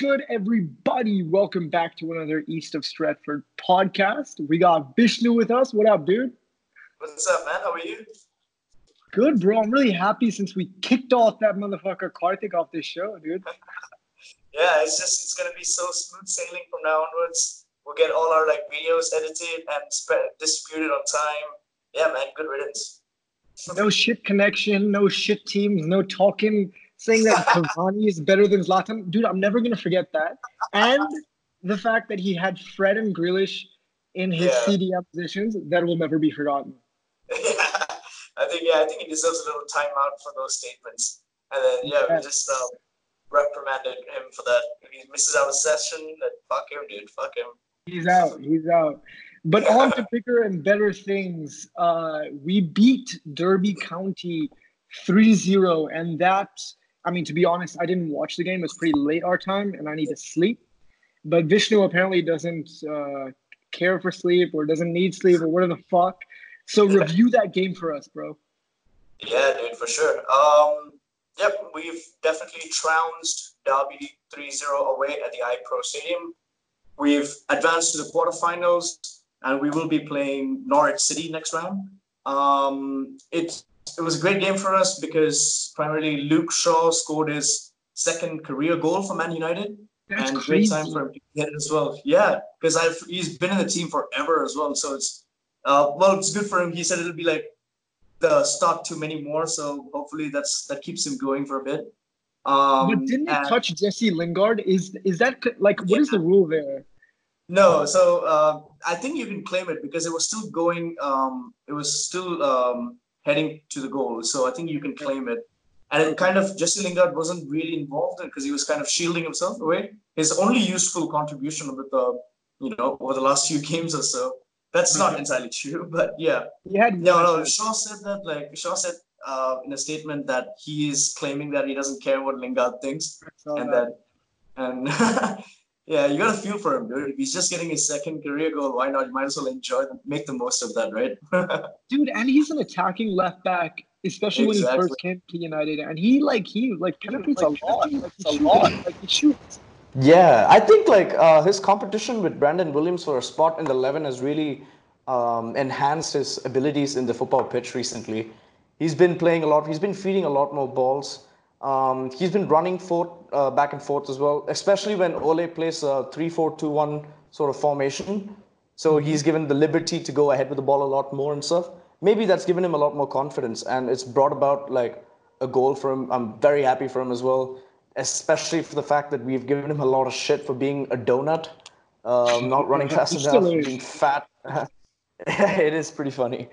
good, everybody? Welcome back to another East of Stretford podcast. We got Vishnu with us. What up, dude? What's up, man? How are you? Good, bro. I'm really happy since we kicked off that motherfucker Karthik off this show, dude. yeah, it's just it's gonna be so smooth sailing from now onwards. We'll get all our like videos edited and spread distributed on time. Yeah, man. Good riddance. No shit connection, no shit teams, no talking saying that Cavani is better than Zlatan. Dude, I'm never gonna forget that. And the fact that he had Fred and Grealish in his yeah. CDM positions, that will never be forgotten. Yeah, I think yeah, I think he deserves a little timeout for those statements. And then yeah, yeah. we just uh, reprimanded him for that. If he misses out a session, then fuck him, dude. Fuck him. He's out. He's out. But on to bigger and better things. Uh, we beat Derby County 3-0, and that I mean, to be honest, I didn't watch the game. It's pretty late our time, and I need to sleep. But Vishnu apparently doesn't uh, care for sleep or doesn't need sleep or whatever the fuck. So review that game for us, bro. Yeah, dude, for sure. Um, yep, we've definitely trounced Derby 3-0 away at the iPro Stadium. We've advanced to the quarterfinals, and we will be playing Norwich City next round. Um, it it was a great game for us because primarily Luke Shaw scored his second career goal for Man United. That's and crazy. great time for him to get it as well. Yeah, because I've he's been in the team forever as well. So it's uh, well, it's good for him. He said it'll be like the start to many more. So hopefully that's that keeps him going for a bit. Um, but didn't it and, touch Jesse Lingard? Is is that like what yeah. is the rule there? No, so uh, I think you can claim it because it was still going. Um, it was still um, heading to the goal. So I think you can claim it. And it kind of Jesse Lingard wasn't really involved because he was kind of shielding himself away. His only useful contribution with the you know over the last few games or so. That's not entirely true, but yeah. He had no, no. Shaw said that like Shaw said uh, in a statement that he is claiming that he doesn't care what Lingard thinks, and that, that and Yeah, you got to feel for him, dude. If he's just getting his second career goal, why not? You might as well enjoy them, make the most of that, right? dude, and he's an attacking left back, especially exactly. when he first came to United, and he like he like penetrates like, a lot, like, a lot, like he shoots. Yeah, I think like uh, his competition with Brandon Williams for a spot in the eleven has really um, enhanced his abilities in the football pitch recently. He's been playing a lot. He's been feeding a lot more balls. Um, he's been running forth, uh, back and forth as well, especially when Ole plays a 3 4 2 1 sort of formation. So mm-hmm. he's given the liberty to go ahead with the ball a lot more and stuff. Maybe that's given him a lot more confidence and it's brought about like a goal for him. I'm very happy for him as well, especially for the fact that we've given him a lot of shit for being a donut, um, not running fast enough, being fat. it is pretty funny.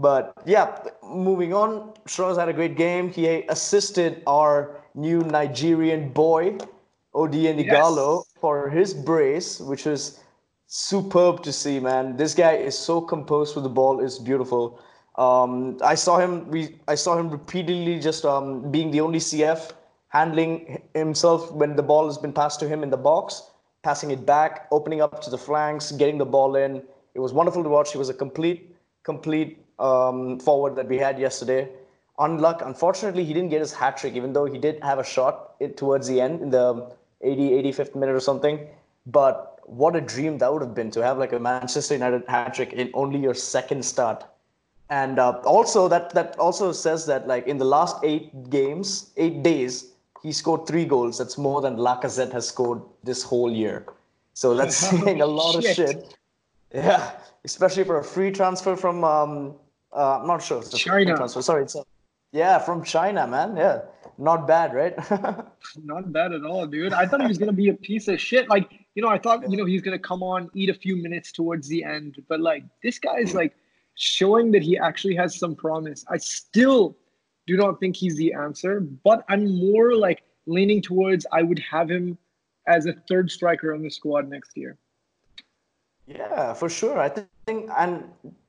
But yeah, moving on, Shroz had a great game. He assisted our new Nigerian boy, Odion Ighalo, yes. for his brace, which was superb to see, man. This guy is so composed with the ball, it's beautiful. Um, I saw him. We I saw him repeatedly just um, being the only CF handling himself when the ball has been passed to him in the box, passing it back, opening up to the flanks, getting the ball in. It was wonderful to watch. He was a complete, complete um, forward that we had yesterday. Unluck, unfortunately, he didn't get his hat trick, even though he did have a shot towards the end in the 80, 85th minute or something. But what a dream that would have been to have like a Manchester United hat trick in only your second start. And uh, also that that also says that like in the last eight games, eight days, he scored three goals. That's more than Lacazette has scored this whole year. So that's saying a lot of shit. Yeah, especially for a free transfer from um, uh, I'm not sure. China. Transfer. Sorry, it's a, yeah, from China, man. Yeah, not bad, right? not bad at all, dude. I thought he was gonna be a piece of shit. Like, you know, I thought you know he's gonna come on, eat a few minutes towards the end, but like this guy's like showing that he actually has some promise. I still do not think he's the answer, but I'm more like leaning towards I would have him as a third striker on the squad next year. Yeah, for sure. I think, and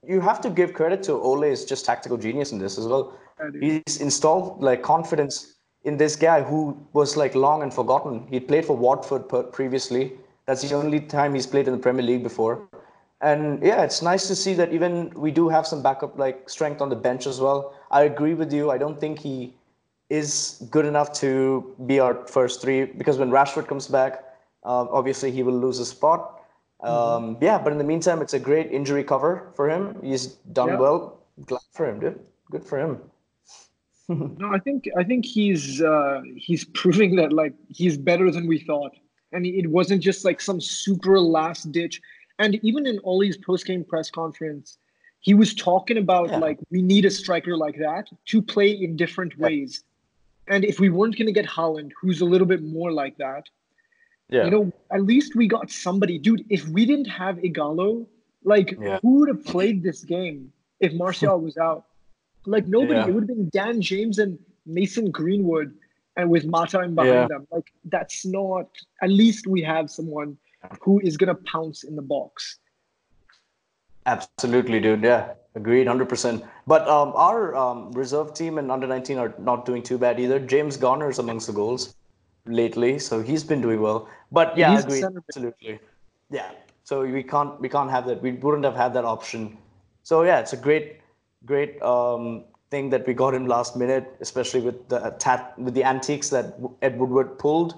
you have to give credit to Ole is just tactical genius in this as well. He's installed like confidence in this guy who was like long and forgotten. He played for Watford previously. That's the only time he's played in the Premier League before. And yeah, it's nice to see that even we do have some backup like strength on the bench as well. I agree with you. I don't think he is good enough to be our first three because when Rashford comes back, Um, obviously, he will lose a spot. Um, yeah, but in the meantime, it's a great injury cover for him. He's done Yeah. well. Glad for him, dude. Good for him. No, I think I think he's uh, he's proving that like he's better than we thought, and it wasn't just like some super last ditch. And even in Ole's post game press conference, he was talking about Yeah. like we need a striker like that to play in different Yeah. ways. And if we weren't going to get Haaland, who's a little bit more like that, Yeah. you know, at least we got somebody, dude. If we didn't have Ighalo, like Yeah. who would have played this game if Martial was out? Like nobody. Yeah. It would have been Dan James and Mason Greenwood, and with Mata in behind Yeah. them. Like that's not. At least we have someone who is gonna pounce in the box. Absolutely, dude. Yeah, agreed, hundred percent. But um, our um, reserve team and under nineteen are not doing too bad either. James Garner's amongst the goals lately, so he's been doing well. But yeah, He's agreed, absolutely. Yeah. So we can't we can't have that. We wouldn't have had that option. So yeah, it's a great great um, thing that we got him last minute, especially with the tat with the antiques that Ed Woodward pulled.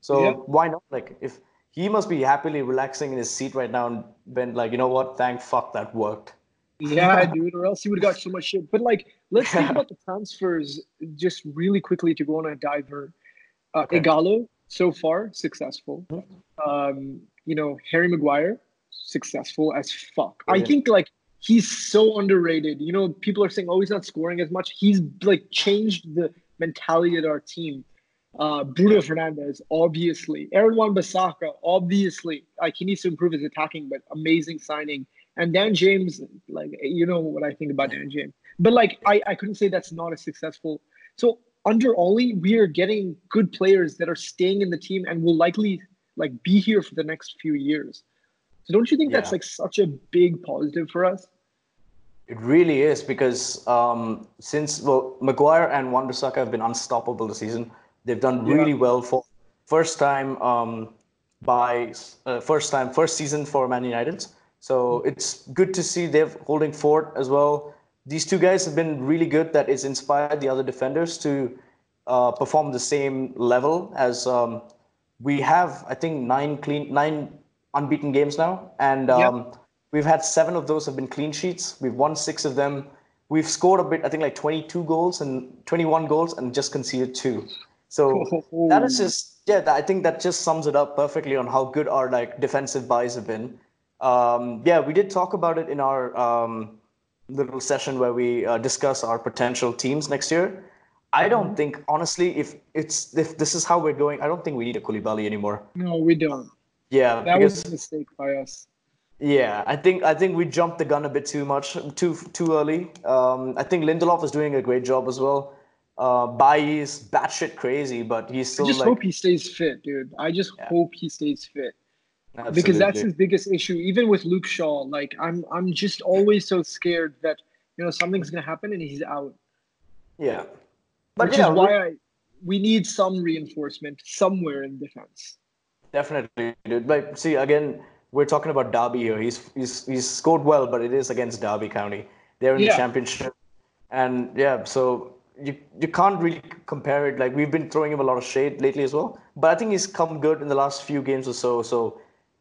So Yeah. why not? Like if he must be happily relaxing in his seat right now and been like, you know what? Thank fuck that worked. Yeah, dude, or else he would have got so much shit. But like, let's think about the transfers just really quickly to go on a diver. Uh, Okay. Ighalo, so far successful. Um, you know, Harry Maguire, successful as fuck. I think like he's so underrated. You know, people are saying, oh, he's not scoring as much. He's like changed the mentality of our team. Uh, Bruno Fernandes, obviously. Aaron Wan-Bissaka, obviously. Like he needs to improve his attacking, but amazing signing. And Dan James, like you know what I think about Dan James. But like I, I couldn't say that's not a successful. So under Ole, we are getting good players that are staying in the team and will likely like be here for the next few years. So don't you think that's like such a big positive for us? It really is because um, since well, Maguire and Wan have been unstoppable this season. They've done Yeah. really well for first time um, by uh, first time first season for Man United. So it's good to see they're holding fort as well. These two guys have been really good. That it's inspired the other defenders to uh, perform the same level as um, we have. I think nine clean nine unbeaten games now, and um, we've had seven of those have been clean sheets. We've won six of them. We've scored a bit. I think like 22 goals and 21 goals, and just conceded two. So that is just yeah. I think that just sums it up perfectly on how good our like defensive buys have been. Um, yeah, we did talk about it in our um, little session where we uh, discuss our potential teams next year. I don't think honestly, if it's if this is how we're going, I don't think we need a Koulibaly anymore. No, we don't. Yeah, That because was a mistake by us. yeah, I think I think we jumped the gun a bit too much, too too early. Um, I think Lindelof is doing a great job as well. Uh, Bailly is batshit crazy, but he's still. I just like hope he stays fit, dude. I just Yeah. hope he stays fit. Because that's his biggest issue. Even with Luke Shaw, like I'm, I'm just always so scared that you know something's gonna happen and he's out. yeah. But which yeah, is why I, we need some reinforcement somewhere in defense. Definitely, dude. But see, again, we're talking about Derby here. He's he's he's scored well, but it is against Derby County. They're in Yeah. the championship, and yeah, so you you can't really compare it. Like we've been throwing him a lot of shade lately as well, but I think he's come good in the last few games or so. So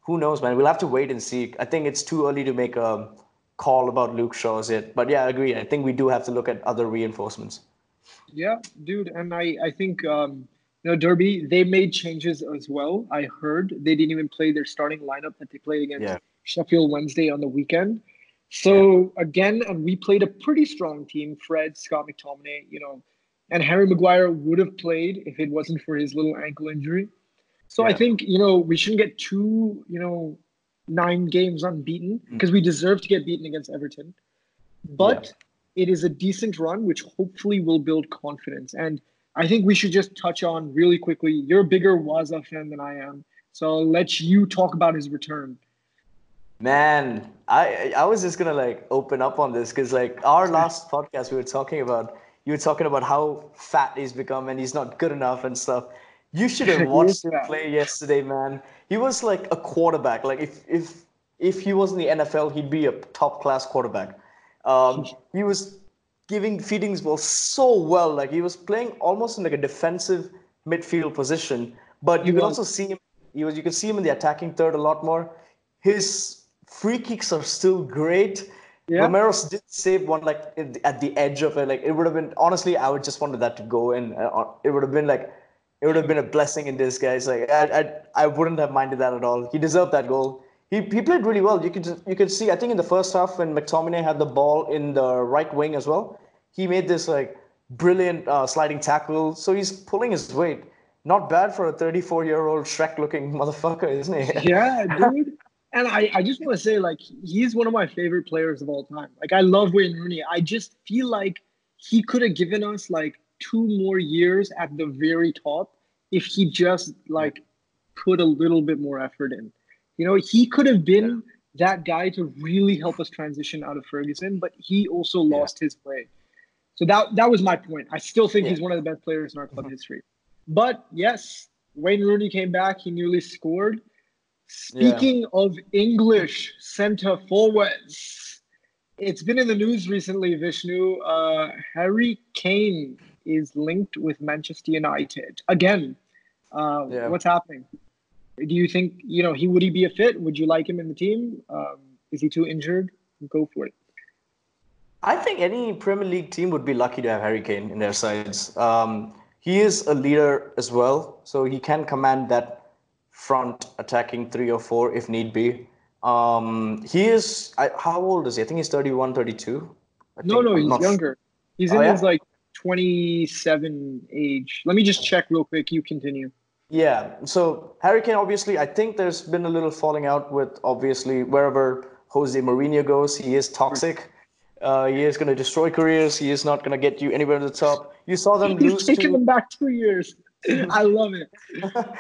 who knows, man? We'll have to wait and see. I think it's too early to make a call about Luke Shaw's yet. But yeah, I agree. I think we do have to look at other reinforcements. Yeah, dude, and I, I think um, you know Derby they made changes as well. I heard they didn't even play their starting lineup that they played against Yeah. Sheffield Wednesday on the weekend. So again, and we played a pretty strong team. Fred, Scott McTominay, you know, and Harry Maguire would have played if it wasn't for his little ankle injury. So I think you know we shouldn't get too you know nine games unbeaten Mm. because we deserve to get beaten against Everton. But it is a decent run, which hopefully will build confidence. And I think we should just touch on really quickly. You're a bigger Waza fan than I am, so I'll let you talk about his return. Man, I I was just gonna like open up on this because like our last podcast we were talking about you were talking about how fat he's become and he's not good enough and stuff. You should have watched him play yesterday, man. He was like a quarterback. Like if if if he was in the NFL, he'd be a top class quarterback. Um, he was giving feedings ball so well. Like he was playing almost in like a defensive midfield position, but you could also see him He was. You can see him in the attacking third a lot more. His free kicks are still great. Yeah. Romero's did save one like at the edge of it. Like it would have been honestly, I would just wanted that to go in. Uh, it would have been like it would have been a blessing in disguise. Like I, I, I wouldn't have minded that at all. He deserved that goal. He, he played really well. You could you could see. I think in the first half when McTominay had the ball in the right wing as well, he made this like brilliant uh, sliding tackle. So he's pulling his weight. Not bad for a 34 year old Shrek looking motherfucker, isn't he? Yeah, dude. And I, I just want to say, like, he's one of my favorite players of all time. Like, I love Wayne Rooney. I just feel like he could have given us like two more years at the very top if he just like put a little bit more effort in. You know, he could have been yeah. that guy to really help us transition out of Ferguson, but he also lost yeah. his way. So that that was my point. I still think yeah. he's one of the best players in our club mm-hmm. history. But yes, Wayne Rooney came back. He nearly scored. Speaking of English center forwards, it's been in the news recently, Vishnu. Uh, Harry Kane is linked with Manchester United again. Uh, yeah. What's happening? Do you think you know he would he be a fit? Would you like him in the team? Um, is he too injured? Go for it. I think any Premier League team would be lucky to have Harry Kane in their sides. Um, he is a leader as well, so he can command that front attacking three or four if need be. Um, he is, I, how old is he? I think he's 31, 32. I no, no, he's younger. He's oh, in yeah? his like 27 age. Let me just check real quick. You continue. Yeah. So Harry Kane, obviously, I think there's been a little falling out with obviously wherever Jose Mourinho goes, he is toxic. Uh, he is going to destroy careers. He is not going to get you anywhere to the top. You saw them He's lose. taking to... them back two years. I love it.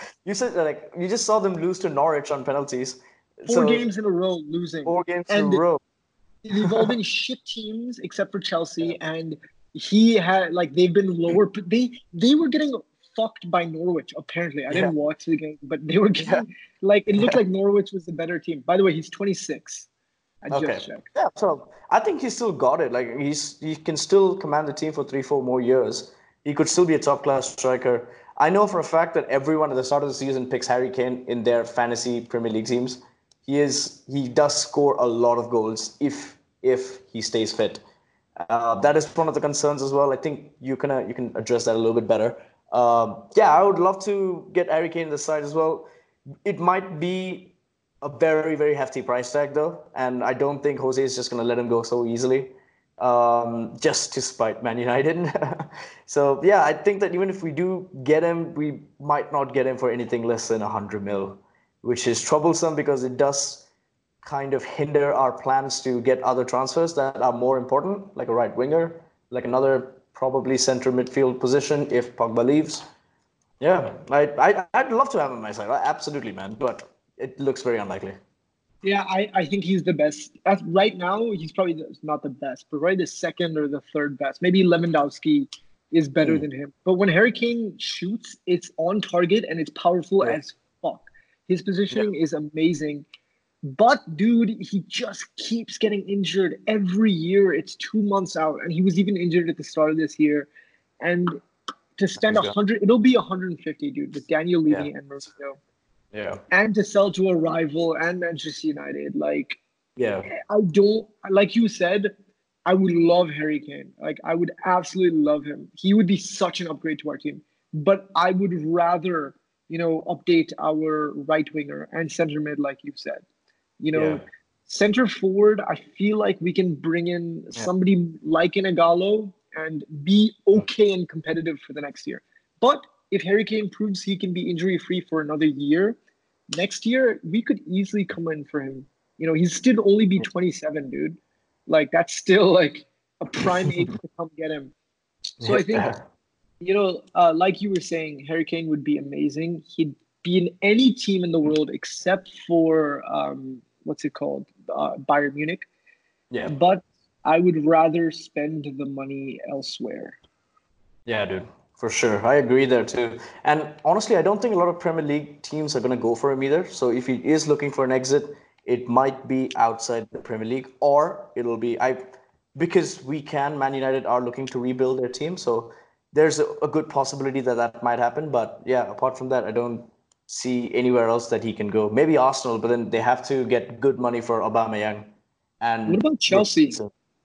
you said like you just saw them lose to Norwich on penalties. Four so, games in a row losing. Four games and in a row. They've all been shit teams except for Chelsea, yeah. and he had like they've been lower. but They they were getting fucked by Norwich. Apparently, I didn't watch the game, but they were getting yeah. like it looked like Norwich was the better team. By the way, he's 26. I okay. just checked. Yeah, so I think he still got it. Like he's he can still command the team for three, four more years. He could still be a top class striker. I know for a fact that everyone at the start of the season picks Harry Kane in their fantasy Premier League teams. He is he does score a lot of goals if if he stays fit. Uh, that is one of the concerns as well. I think you can uh, you can address that a little bit better. Um, yeah, I would love to get Harry Kane in the side as well. It might be a very very hefty price tag though, and I don't think Jose is just going to let him go so easily, um, just to spite Man United. so yeah, I think that even if we do get him, we might not get him for anything less than hundred mil, which is troublesome because it does kind of hinder our plans to get other transfers that are more important, like a right winger, like another probably center midfield position if Pogba leaves. Yeah, I, I I'd love to have him on my side. Absolutely, man. But it looks very unlikely. Yeah, I, I think he's the best. As, right now, he's probably the, not the best, but right the second or the third best. Maybe Lewandowski is better mm. than him. But when Harry Kane shoots, it's on target and it's powerful yeah. as fuck. His positioning yeah. is amazing. But dude, he just keeps getting injured every year. It's two months out, and he was even injured at the start of this year. And to spend a hundred, it'll be 150, dude, with Daniel Levy yeah. and Mourinho. Yeah. And to sell to a rival and Manchester United, like, yeah, I don't like you said. I would love Harry Kane. Like, I would absolutely love him. He would be such an upgrade to our team. But I would rather, you know, update our right winger and center mid, like you said. You know, yeah. center forward, I feel like we can bring in yeah. somebody like an and be okay and competitive for the next year. But if Harry Kane proves he can be injury free for another year, next year we could easily come in for him. You know, he's still only be 27, dude. Like that's still like a prime age to come get him. So I think, you know, uh, like you were saying, Harry Kane would be amazing. He'd be in any team in the world except for um, what's it called, uh, Bayern Munich. Yeah. But I would rather spend the money elsewhere. Yeah, dude, for sure. I agree there too. And honestly, I don't think a lot of Premier League teams are going to go for him either. So if he is looking for an exit, it might be outside the Premier League, or it'll be I because we can. Man United are looking to rebuild their team, so there's a, a good possibility that that might happen. But yeah, apart from that, I don't see anywhere else that he can go. Maybe Arsenal, but then they have to get good money for Aubameyang. And what about Chelsea?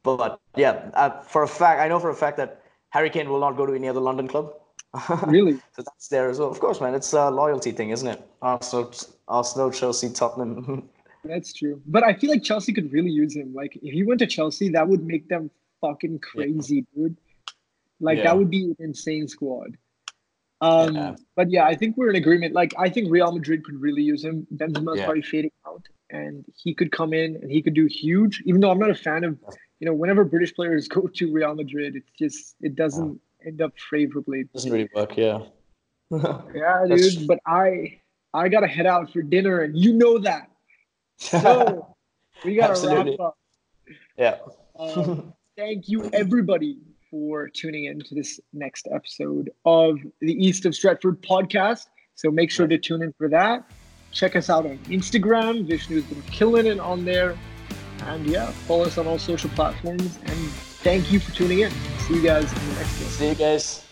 But yeah, uh, for a fact, I know for a fact that Harry Kane will not go to any other London club. really? so that's there as well. Of course, man. It's a loyalty thing, isn't it? Arsenal, Arsenal, Chelsea, Tottenham. that's true. But I feel like Chelsea could really use him. Like if he went to Chelsea, that would make them fucking crazy, yeah. dude. Like yeah. that would be an insane squad. Um, yeah. But yeah, I think we're in agreement. Like, I think Real Madrid could really use him. Benzema's yeah. probably fading out, and he could come in and he could do huge. Even though I'm not a fan of, you know, whenever British players go to Real Madrid, it's just it doesn't end up favorably. Doesn't really work, yeah. yeah, dude. But I I gotta head out for dinner, and you know that. So we gotta wrap up. Yeah. Um, thank you, everybody, for tuning in to this next episode of the East of Stretford podcast. So make sure to tune in for that. Check us out on Instagram. Vishnu's been killing it on there. And yeah, follow us on all social platforms. And thank you for tuning in. See you guys in the next one. See you guys.